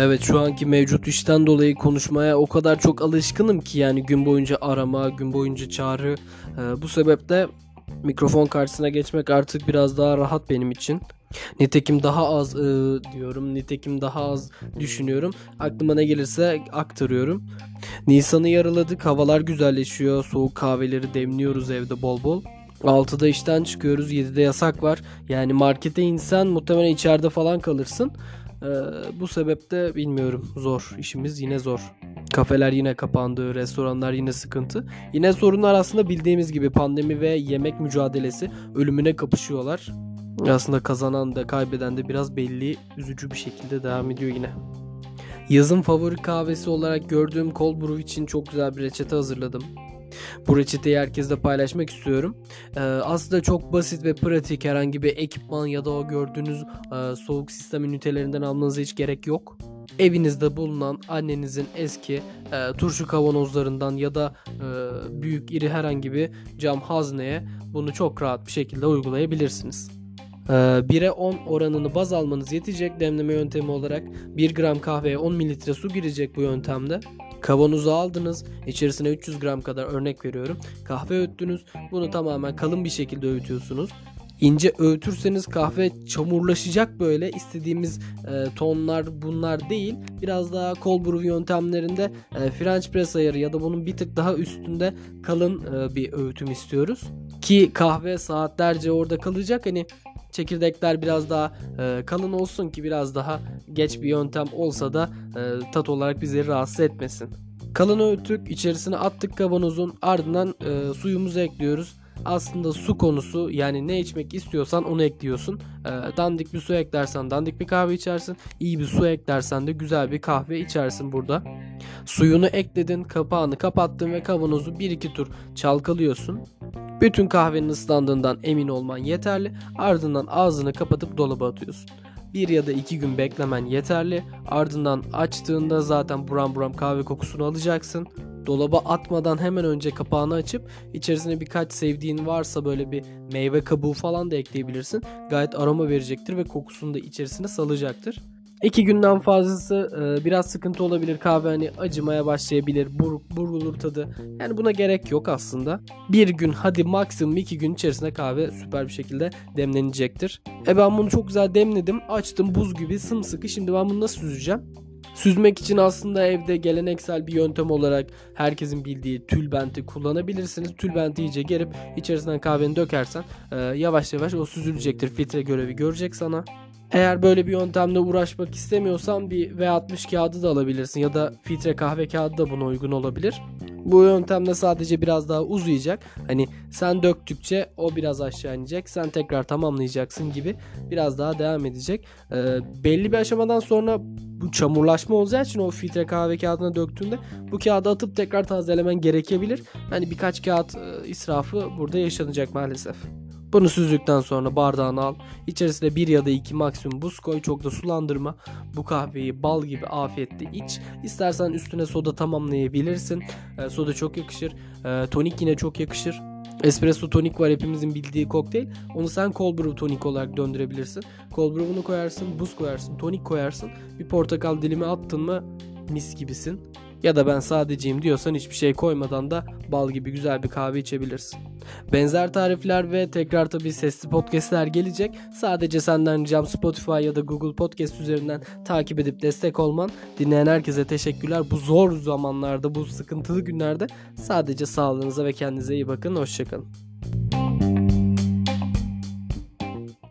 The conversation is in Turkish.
Evet şu anki mevcut işten dolayı konuşmaya o kadar çok alışkınım ki yani gün boyunca arama, gün boyunca çağrı. Ee, bu sebeple mikrofon karşısına geçmek artık biraz daha rahat benim için. Nitekim daha az e, diyorum, nitekim daha az düşünüyorum. Aklıma ne gelirse aktarıyorum. Nisan'ı yaraladık, havalar güzelleşiyor. Soğuk kahveleri demliyoruz evde bol bol. 6'da işten çıkıyoruz, 7'de yasak var. Yani markete insen muhtemelen içeride falan kalırsın. Ee, bu sebeple bilmiyorum zor işimiz yine zor. Kafeler yine kapandı, restoranlar yine sıkıntı. Yine sorunlar aslında bildiğimiz gibi pandemi ve yemek mücadelesi ölümüne kapışıyorlar. Aslında kazanan da kaybeden de biraz belli üzücü bir şekilde devam ediyor yine. Yazın favori kahvesi olarak gördüğüm cold brew için çok güzel bir reçete hazırladım. Bu reçeteyi herkesle paylaşmak istiyorum. Ee, aslında çok basit ve pratik herhangi bir ekipman ya da o gördüğünüz e, soğuk sistem ünitelerinden almanıza hiç gerek yok. Evinizde bulunan annenizin eski e, turşu kavanozlarından ya da e, büyük iri herhangi bir cam hazneye bunu çok rahat bir şekilde uygulayabilirsiniz. 1'e 10 oranını baz almanız yetecek demleme yöntemi olarak 1 gram kahveye 10 mililitre su girecek bu yöntemde. Kavanozu aldınız. içerisine 300 gram kadar örnek veriyorum. Kahve öğüttünüz. Bunu tamamen kalın bir şekilde öğütüyorsunuz. İnce öğütürseniz kahve çamurlaşacak böyle. istediğimiz e, tonlar bunlar değil. Biraz daha cold brew yöntemlerinde e, French press ayarı ya da bunun bir tık daha üstünde kalın e, bir öğütüm istiyoruz. Ki kahve saatlerce orada kalacak. Hani çekirdekler biraz daha e, kalın olsun ki biraz daha geç bir yöntem olsa da e, tat olarak bizleri rahatsız etmesin. Kalın öğüttük, içerisine attık kavanozun ardından e, suyumuzu ekliyoruz. Aslında su konusu yani ne içmek istiyorsan onu ekliyorsun. E, dandik bir su eklersen dandik bir kahve içersin. İyi bir su eklersen de güzel bir kahve içersin burada. Suyunu ekledin, kapağını kapattın ve kavanozu 1-2 tur çalkalıyorsun. Bütün kahvenin ıslandığından emin olman yeterli. Ardından ağzını kapatıp dolaba atıyorsun. Bir ya da iki gün beklemen yeterli. Ardından açtığında zaten buram buram kahve kokusunu alacaksın. Dolaba atmadan hemen önce kapağını açıp içerisine birkaç sevdiğin varsa böyle bir meyve kabuğu falan da ekleyebilirsin. Gayet aroma verecektir ve kokusunu da içerisine salacaktır. İki günden fazlası e, biraz sıkıntı olabilir. Kahve hani acımaya başlayabilir. Bur, burulur tadı. Yani buna gerek yok aslında. Bir gün hadi maksimum iki gün içerisinde kahve süper bir şekilde demlenecektir. E ben bunu çok güzel demledim. Açtım buz gibi sımsıkı. Şimdi ben bunu nasıl süzeceğim? Süzmek için aslında evde geleneksel bir yöntem olarak herkesin bildiği tülbenti kullanabilirsiniz. Tülbenti iyice gerip içerisinden kahveni dökersen e, yavaş yavaş o süzülecektir. Filtre görevi görecek sana. Eğer böyle bir yöntemle uğraşmak istemiyorsan bir V60 kağıdı da alabilirsin ya da filtre kahve kağıdı da buna uygun olabilir. Bu yöntemle sadece biraz daha uzayacak. Hani sen döktükçe o biraz aşağı inecek. Sen tekrar tamamlayacaksın gibi biraz daha devam edecek. Ee, belli bir aşamadan sonra bu çamurlaşma olacağı için o filtre kahve kağıdına döktüğünde bu kağıdı atıp tekrar tazelemen gerekebilir. Hani birkaç kağıt e, israfı burada yaşanacak maalesef. Bunu süzdükten sonra bardağını al. İçerisine bir ya da iki maksimum buz koy. Çok da sulandırma. Bu kahveyi bal gibi afiyetle iç. İstersen üstüne soda tamamlayabilirsin. E, soda çok yakışır. E, tonik yine çok yakışır. Espresso tonik var hepimizin bildiği kokteyl. Onu sen cold brew tonik olarak döndürebilirsin. Cold brew'unu koyarsın, buz koyarsın, tonik koyarsın. Bir portakal dilimi attın mı mis gibisin. Ya da ben sadeceyim diyorsan hiçbir şey koymadan da bal gibi güzel bir kahve içebilirsin. Benzer tarifler ve tekrar tabii sesli podcastler gelecek. Sadece senden ricam Spotify ya da Google Podcast üzerinden takip edip destek olman. Dinleyen herkese teşekkürler. Bu zor zamanlarda, bu sıkıntılı günlerde sadece sağlığınıza ve kendinize iyi bakın. Hoşçakalın.